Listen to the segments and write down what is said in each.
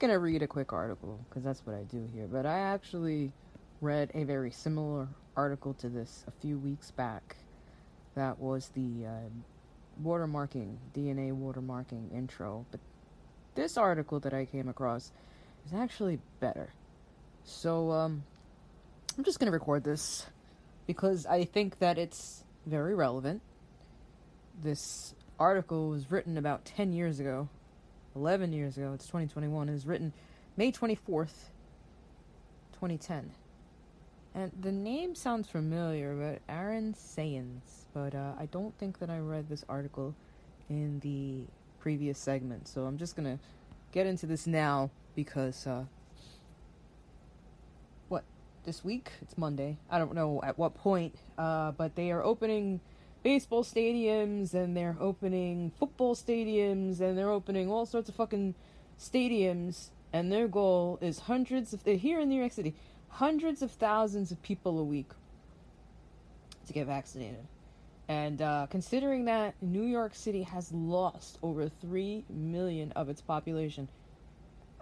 just gonna read a quick article because that's what I do here. But I actually read a very similar article to this a few weeks back. That was the uh, watermarking, DNA watermarking intro. But this article that I came across is actually better. So um, I'm just gonna record this because I think that it's very relevant. This article was written about 10 years ago 11 years ago. It's 2021. It was written May 24th, 2010. And the name sounds familiar, but Aaron Saenz. But uh, I don't think that I read this article in the previous segment. So I'm just going to get into this now because, uh, what, this week? It's Monday. I don't know at what point, uh, but they are opening baseball stadiums and they're opening football stadiums and they're opening all sorts of fucking stadiums. And their goal is hundreds of here in New York City hundreds of thousands of people a week to get vaccinated. And uh, considering that New York City has lost over 3 million of its population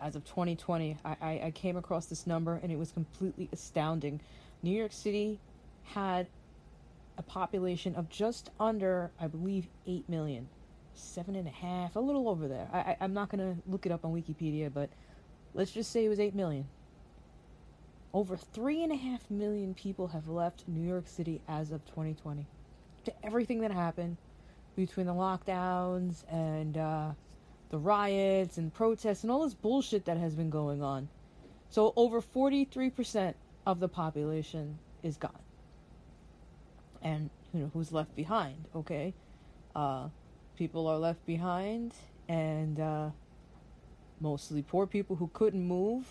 as of 2020 I, I, I came across this number and it was completely astounding. New York City had a population of just under, I believe, 8 million. Seven and a half, a little over there. I, I'm not going to look it up on Wikipedia, but let's just say it was 8 million. Over 3.5 million people have left New York City as of 2020. To everything that happened between the lockdowns and uh, the riots and protests and all this bullshit that has been going on. So, over 43% of the population is gone and you know who's left behind okay? Uh, people are left behind and uh, mostly poor people who couldn't move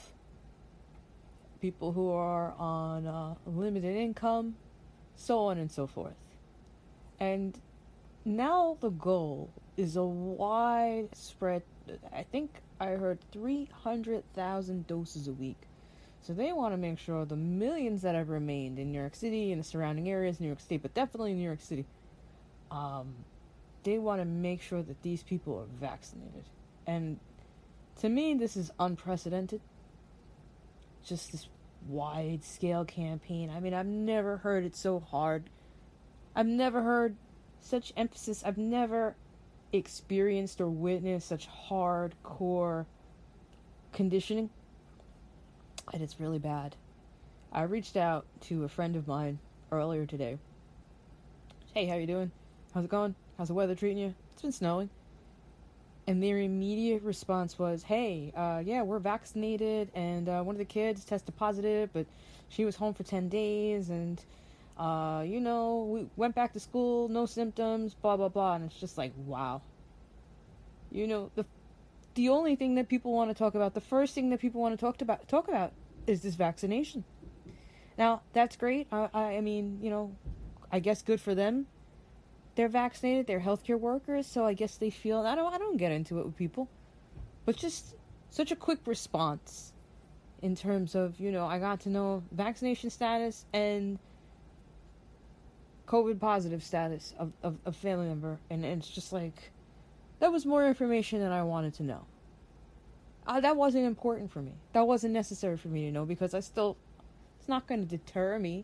people who are on uh, limited income so on and so forth. And now the goal is a widespread i think i heard 300000 doses a week so they want to make sure the millions that have remained in New York City and the surrounding areas, New York State, but definitely New York City, um, they want to make sure that these people are vaccinated. And to me, this is unprecedented. Just this wide scale campaign. I mean, I've never heard it so hard. I've never heard such emphasis. I've never experienced or witnessed such hardcore conditioning and it's really bad. I reached out to a friend of mine earlier today. Hey, how you doing? How's it going? How's the weather treating you? It's been snowing. And their immediate response was, "Hey, uh, yeah, we're vaccinated, and uh, one of the kids tested positive, but she was home for ten days, and uh, you know, we went back to school, no symptoms, blah blah blah." And it's just like, wow. You know, the the only thing that people want to talk about, the first thing that people want to talk about, talk about, is this vaccination. Now that's great. I, I mean, you know, I guess good for them. They're vaccinated. They're healthcare workers, so I guess they feel. I don't. I don't get into it with people, but just such a quick response in terms of you know I got to know vaccination status and COVID positive status of, of a family member, and, and it's just like that was more information than I wanted to know. Uh, that wasn't important for me. That wasn't necessary for me to know because I still, it's not going to deter me.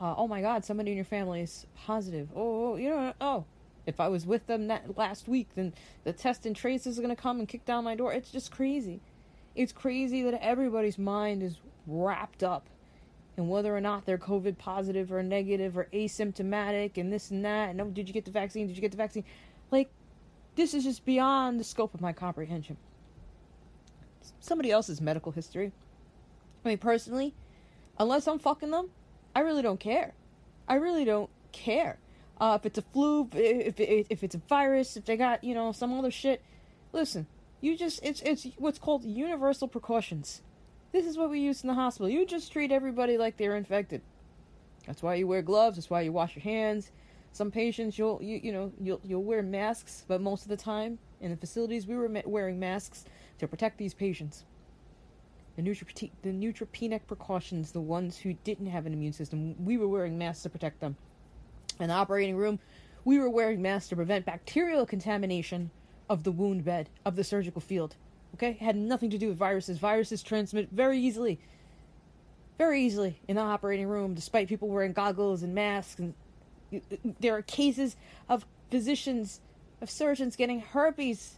Uh, oh my God, somebody in your family is positive. Oh, oh, you know, oh, if I was with them that last week, then the test and trace is going to come and kick down my door. It's just crazy. It's crazy that everybody's mind is wrapped up in whether or not they're COVID positive or negative or asymptomatic and this and that. And oh, did you get the vaccine? Did you get the vaccine? Like, this is just beyond the scope of my comprehension. Somebody else's medical history. I mean, personally, unless I'm fucking them, I really don't care. I really don't care. Uh, if it's a flu, if, if, if it's a virus, if they got, you know, some other shit. Listen, you just, it's, it's what's called universal precautions. This is what we use in the hospital. You just treat everybody like they're infected. That's why you wear gloves. That's why you wash your hands. Some patients you'll you you know you'll you'll wear masks, but most of the time in the facilities we were wearing masks to protect these patients. The, neutropenic, the neutropenic precautions, the ones who didn't have an immune system, we were wearing masks to protect them. In the operating room, we were wearing masks to prevent bacterial contamination of the wound bed, of the surgical field. Okay? It had nothing to do with viruses. Viruses transmit very easily. Very easily in the operating room, despite people wearing goggles and masks. And there are cases of physicians, of surgeons getting herpes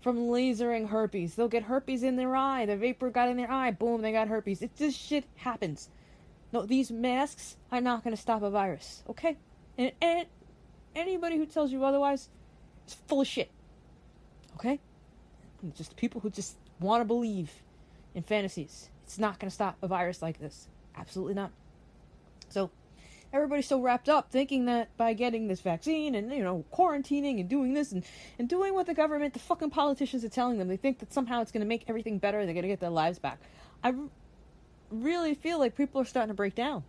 from lasering herpes. They'll get herpes in their eye. The vapor got in their eye. Boom, they got herpes. It, this shit happens. No, these masks are not going to stop a virus. Okay? And, and anybody who tells you otherwise is full of shit. Okay? And just people who just want to believe in fantasies. It's not going to stop a virus like this. Absolutely not. So, everybody's so wrapped up thinking that by getting this vaccine and you know quarantining and doing this and, and doing what the government the fucking politicians are telling them they think that somehow it's going to make everything better they're going to get their lives back. I really feel like people are starting to break down.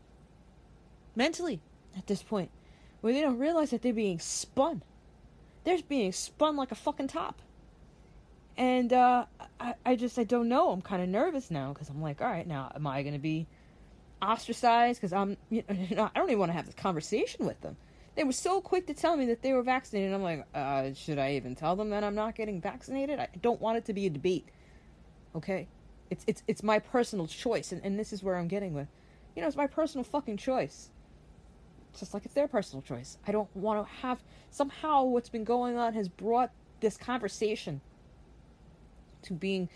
Mentally at this point where they don't realize that they're being spun. They're being spun like a fucking top. And uh, I, I just i don't know. I'm kind of nervous now because i'm like all right now am i going to be ostracized because I'm, you know, I don't even want to have this conversation with them. They were so quick to tell me that they were vaccinated. I'm like, uh, should I even tell them that I'm not getting vaccinated? I don't want it to be a debate. Okay, it's it's it's my personal choice, and, and this is where I'm getting with. You know, it's my personal fucking choice. Just like it's their personal choice. I don't want to have somehow what's been going on has brought this conversation to being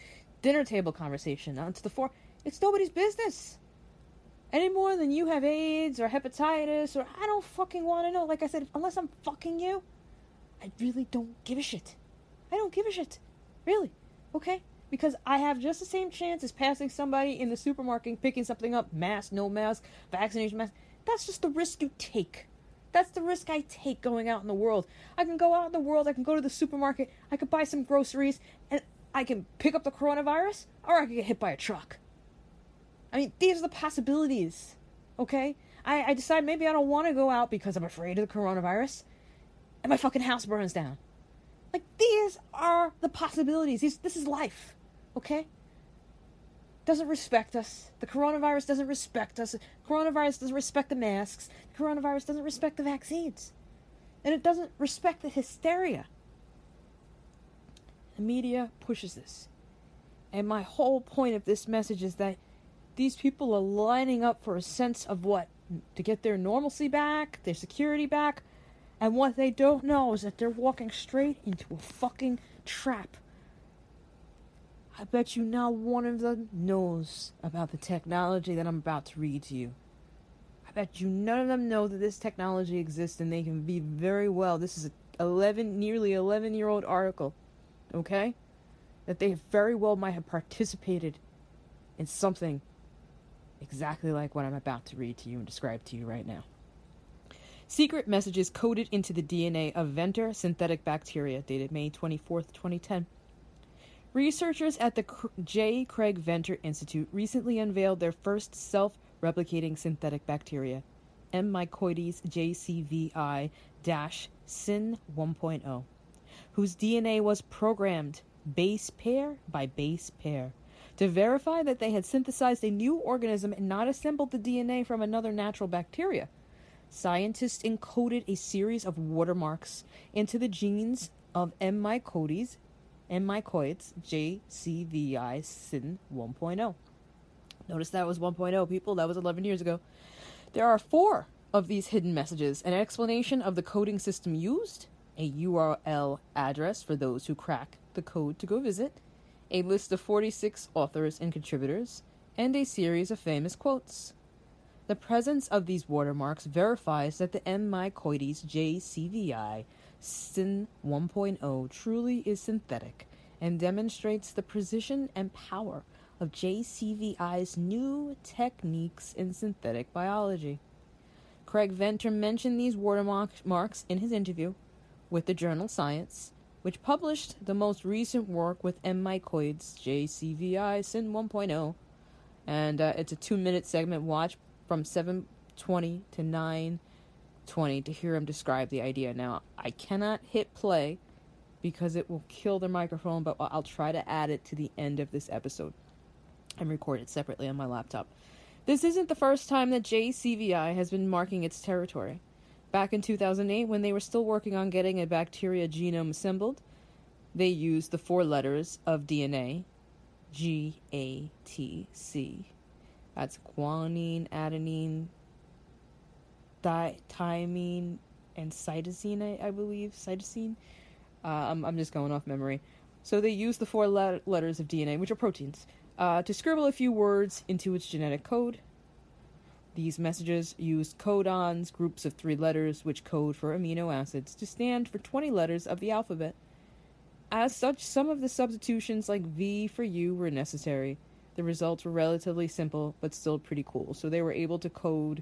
dinner table conversation onto the fore. It's nobody's business any more than you have AIDS or hepatitis or I don't fucking want to know. Like I said, unless I'm fucking you, I really don't give a shit. I don't give a shit. Really. Okay? Because I have just the same chance as passing somebody in the supermarket picking something up, mask, no mask, vaccination mask. That's just the risk you take. That's the risk I take going out in the world. I can go out in the world, I can go to the supermarket, I could buy some groceries, and I can pick up the coronavirus, or I could get hit by a truck. I mean, these are the possibilities. Okay? I, I decide maybe I don't want to go out because I'm afraid of the coronavirus. And my fucking house burns down. Like, these are the possibilities. These, this is life. Okay? Doesn't respect us. The coronavirus doesn't respect us. The coronavirus doesn't respect the masks. The coronavirus doesn't respect the vaccines. And it doesn't respect the hysteria. The media pushes this. And my whole point of this message is that these people are lining up for a sense of what? To get their normalcy back, their security back. And what they don't know is that they're walking straight into a fucking trap. I bet you not one of them knows about the technology that I'm about to read to you. I bet you none of them know that this technology exists and they can be very well. This is a 11, nearly 11 year old article, okay? That they very well might have participated in something exactly like what I'm about to read to you and describe to you right now. Secret messages coded into the DNA of Venter synthetic bacteria, dated May 24, 2010. Researchers at the J. Craig Venter Institute recently unveiled their first self replicating synthetic bacteria, M. mycoides JCVI SYN 1.0, whose DNA was programmed base pair by base pair to verify that they had synthesized a new organism and not assembled the DNA from another natural bacteria. Scientists encoded a series of watermarks into the genes of M. mycoides, M. mycoides, JCVI SYN 1.0. Notice that was 1.0, people. That was 11 years ago. There are four of these hidden messages an explanation of the coding system used, a URL address for those who crack the code to go visit, a list of 46 authors and contributors, and a series of famous quotes. The presence of these watermarks verifies that the M. mycoides JCVI SYN 1.0 truly is synthetic and demonstrates the precision and power of JCVI's new techniques in synthetic biology. Craig Venter mentioned these watermarks in his interview with the journal Science which published the most recent work with M. mycoides, JCVI SYN 1.0. And uh, it's a two minute segment watch from 720 to 920 to hear him describe the idea. Now, I cannot hit play because it will kill the microphone, but I'll try to add it to the end of this episode and record it separately on my laptop. This isn't the first time that JCVI has been marking its territory. Back in 2008, when they were still working on getting a bacteria genome assembled, they used the four letters of DNA G A T C. That's guanine, adenine, di- thymine, and cytosine, I, I believe. Cytosine. Uh, I'm, I'm just going off memory. So they used the four le- letters of DNA, which are proteins, uh, to scribble a few words into its genetic code. These messages use codons, groups of three letters, which code for amino acids, to stand for 20 letters of the alphabet. As such, some of the substitutions, like V for U, were necessary. The results were relatively simple, but still pretty cool. So they were able to code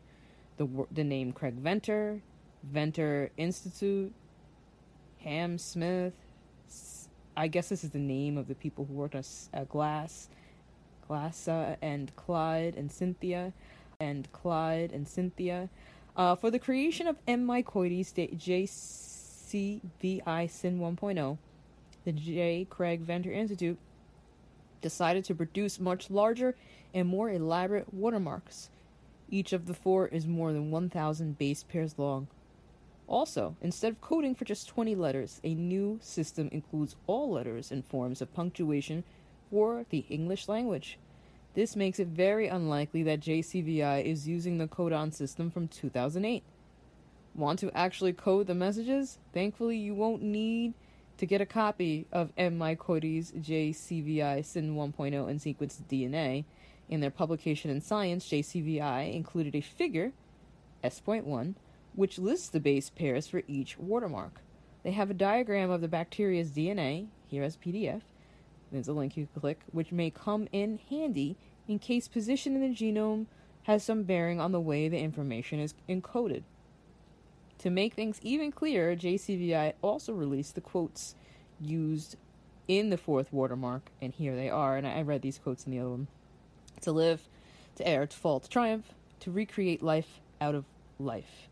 the, the name Craig Venter, Venter Institute, Ham Smith. I guess this is the name of the people who worked on uh, Glass, Glassa, and Clyde and Cynthia, and Clyde and Cynthia, uh, for the creation of M. mycoides JCVI SYN 1.0. The J. Craig Venter Institute decided to produce much larger and more elaborate watermarks. Each of the four is more than 1,000 base pairs long. Also, instead of coding for just 20 letters, a new system includes all letters and forms of punctuation for the English language. This makes it very unlikely that JCVI is using the codon system from 2008. Want to actually code the messages? Thankfully, you won't need to get a copy of M. mycoides JCVI SYN 1.0 and sequenced DNA. In their publication in Science, JCVI included a figure, S.1, which lists the base pairs for each watermark. They have a diagram of the bacteria's DNA, here as PDF. There's a link you can click, which may come in handy in case position in the genome has some bearing on the way the information is encoded. To make things even clearer, JCVI also released the quotes used in the fourth watermark, and here they are, and I read these quotes in the one. To live, to err, to fall, to triumph, to recreate life out of life.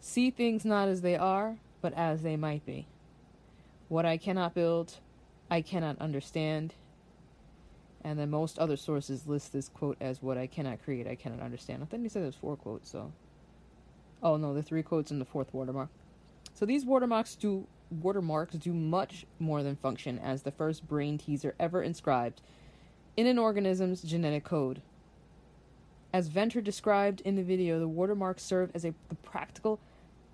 See things not as they are, but as they might be. What I cannot build, I cannot understand. And then most other sources list this quote as what I cannot create, I cannot understand. I think he said there's four quotes, so. Oh no, the three quotes and the fourth watermark. So these watermarks do watermarks do much more than function as the first brain teaser ever inscribed in an organism's genetic code. As Venter described in the video, the watermarks serve as a the practical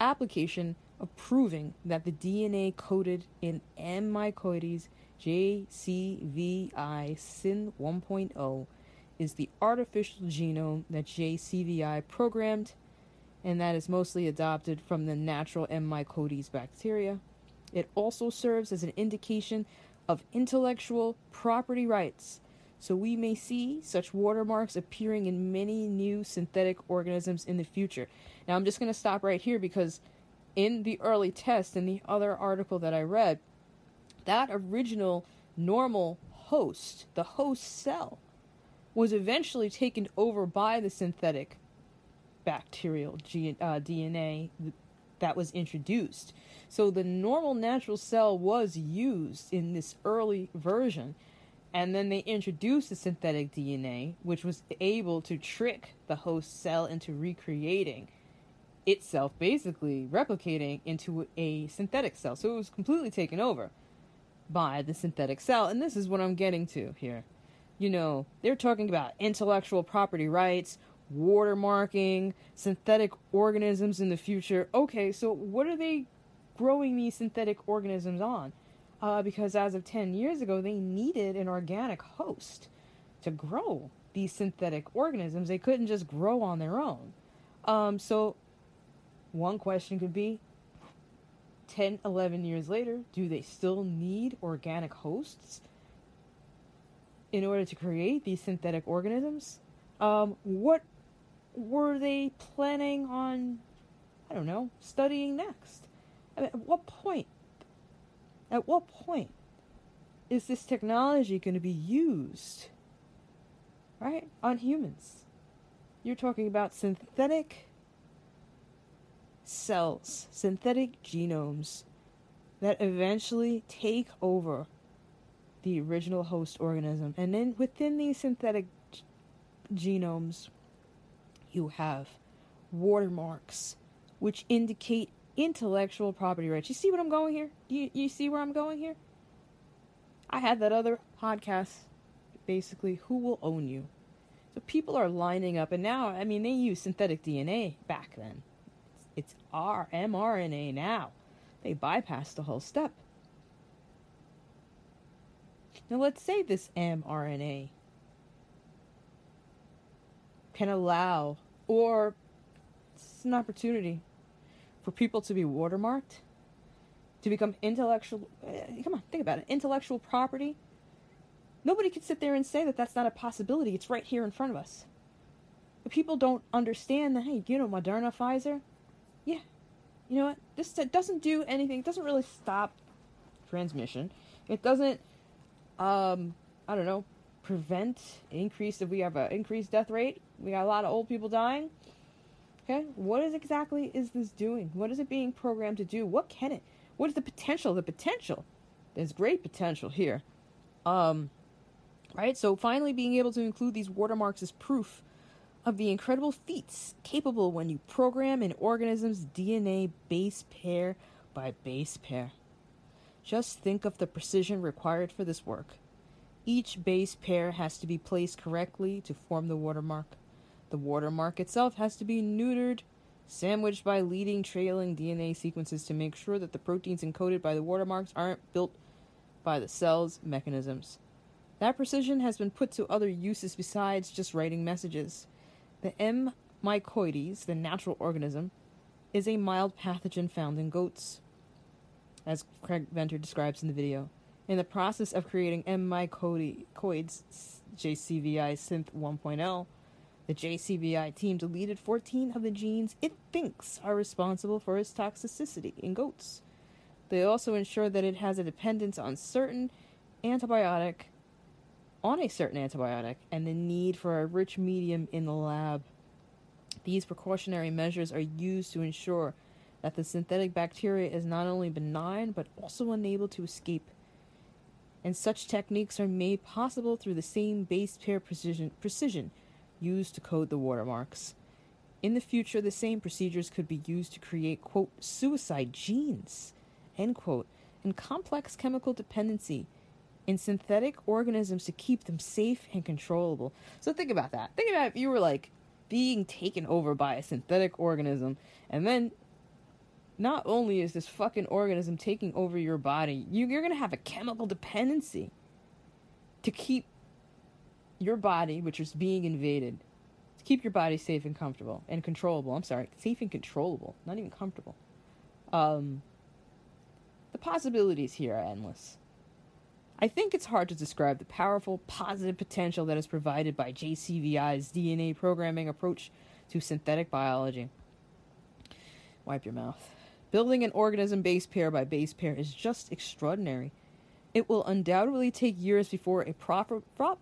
application of proving that the DNA coded in M. mycoides JCVI SYN 1.0 is the artificial genome that JCVI programmed and that is mostly adopted from the natural M. mycoides bacteria. It also serves as an indication of intellectual property rights, so we may see such watermarks appearing in many new synthetic organisms in the future. Now, I'm just going to stop right here because in the early test, in the other article that I read, that original normal host, the host cell, was eventually taken over by the synthetic bacterial G- uh, DNA that was introduced. So the normal natural cell was used in this early version, and then they introduced the synthetic DNA, which was able to trick the host cell into recreating itself, basically replicating into a synthetic cell. So it was completely taken over by the synthetic cell. And this is what I'm getting to here. You know, they're talking about intellectual property rights, watermarking, synthetic organisms in the future. Okay, so what are they growing these synthetic organisms on? Uh, because as of 10 years ago, they needed an organic host to grow these synthetic organisms. They couldn't just grow on their own. Um, so, one question could be 10, 11 years later, do they still need organic hosts in order to create these synthetic organisms? Um, what were they planning on, I don't know, studying next? I mean, at what point? At what point is this technology going to be used, right, on humans? You're talking about synthetic cells, synthetic genomes that eventually take over the original host organism. And then within these synthetic g- genomes, you have watermarks which indicate intellectual property rights. You see what I'm going here? You you see where I'm going here? I had that other podcast, basically, who will own you? So people are lining up, and now, I mean, they use synthetic DNA back then. It's, R mRNA now. They bypassed the whole step. Now let's say this mRNA can allow, or it's an opportunity for people to be watermarked, to become intellectual. Uh, come on, think about it. Intellectual property. Nobody can sit there and say that that's not a possibility. It's right here in front of us. But people don't understand that. Hey, you know, Moderna, Pfizer. Yeah, you know what? This doesn't do anything. It doesn't really stop transmission. It doesn't. Um, I don't know. Prevent increase if we have an increased death rate. We got a lot of old people dying. Okay, what is exactly is this doing? What is it being programmed to do? What can it? What is the potential? The potential. There's great potential here. Um, right? So finally being able to include these watermarks is proof of the incredible feats capable when you program an organism's DNA base pair by base pair. Just think of the precision required for this work. Each base pair has to be placed correctly to form the watermark. The watermark itself has to be neutered, sandwiched by leading trailing DNA sequences to make sure that the proteins encoded by the watermarks aren't built by the cell's mechanisms. That precision has been put to other uses besides just writing messages. The M. mycoides, the natural organism, is a mild pathogen found in goats, as Craig Venter describes in the video. In the process of creating M. mycoides, JCVI Synth 1.0, the JCVI team deleted 14 of the genes it thinks are responsible for its toxicity in goats. They also ensure that it has a dependence on certain antibiotic on a certain antibiotic and the need for a rich medium in the lab. These precautionary measures are used to ensure that the synthetic bacteria is not only benign but also unable to escape. And such techniques are made possible through the same base pair precision, precision used to code the watermarks. In the future, the same procedures could be used to create, quote, suicide genes, end quote, and complex chemical dependency in synthetic organisms to keep them safe and controllable. So think about that. Think about if you were like being taken over by a synthetic organism, and then not only is this fucking organism taking over your body, you, you're gonna have a chemical dependency to keep your body, which is being invaded, to keep your body safe and comfortable and controllable. I'm sorry, safe and controllable, not even comfortable. Um, the possibilities here are endless. I think it's hard to describe the powerful, positive potential that is provided by JCVI's DNA programming approach to synthetic biology. Wipe your mouth. Building an organism base pair by base pair is just extraordinary. It will undoubtedly take years before a prof- pro-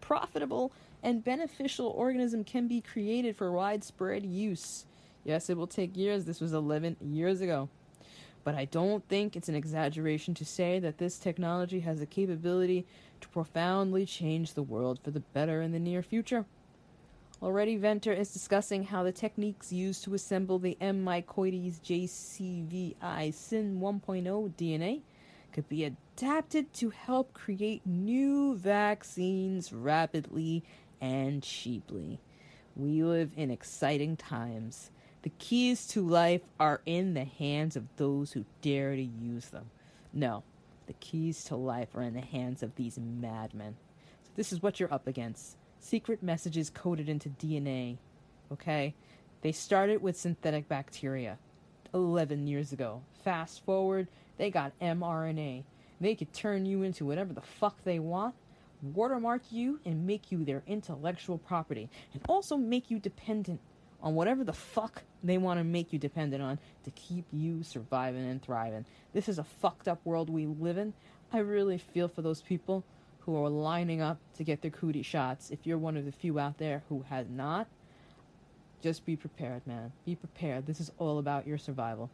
profitable and beneficial organism can be created for widespread use. Yes, it will take years. This was 11 years ago. But I don't think it's an exaggeration to say that this technology has the capability to profoundly change the world for the better in the near future. Already, Venter is discussing how the techniques used to assemble the M. mycoides JCVI SYN 1.0 DNA could be adapted to help create new vaccines rapidly and cheaply. We live in exciting times. The keys to life are in the hands of those who dare to use them. No, the keys to life are in the hands of these madmen. So, this is what you're up against secret messages coded into DNA. Okay? They started with synthetic bacteria 11 years ago. Fast forward, they got mRNA. They could turn you into whatever the fuck they want, watermark you, and make you their intellectual property, and also make you dependent on whatever the fuck they want to make you dependent on to keep you surviving and thriving. This is a fucked up world we live in. I really feel for those people who are lining up to get their cootie shots. If you're one of the few out there who has not, just be prepared, man. Be prepared. This is all about your survival.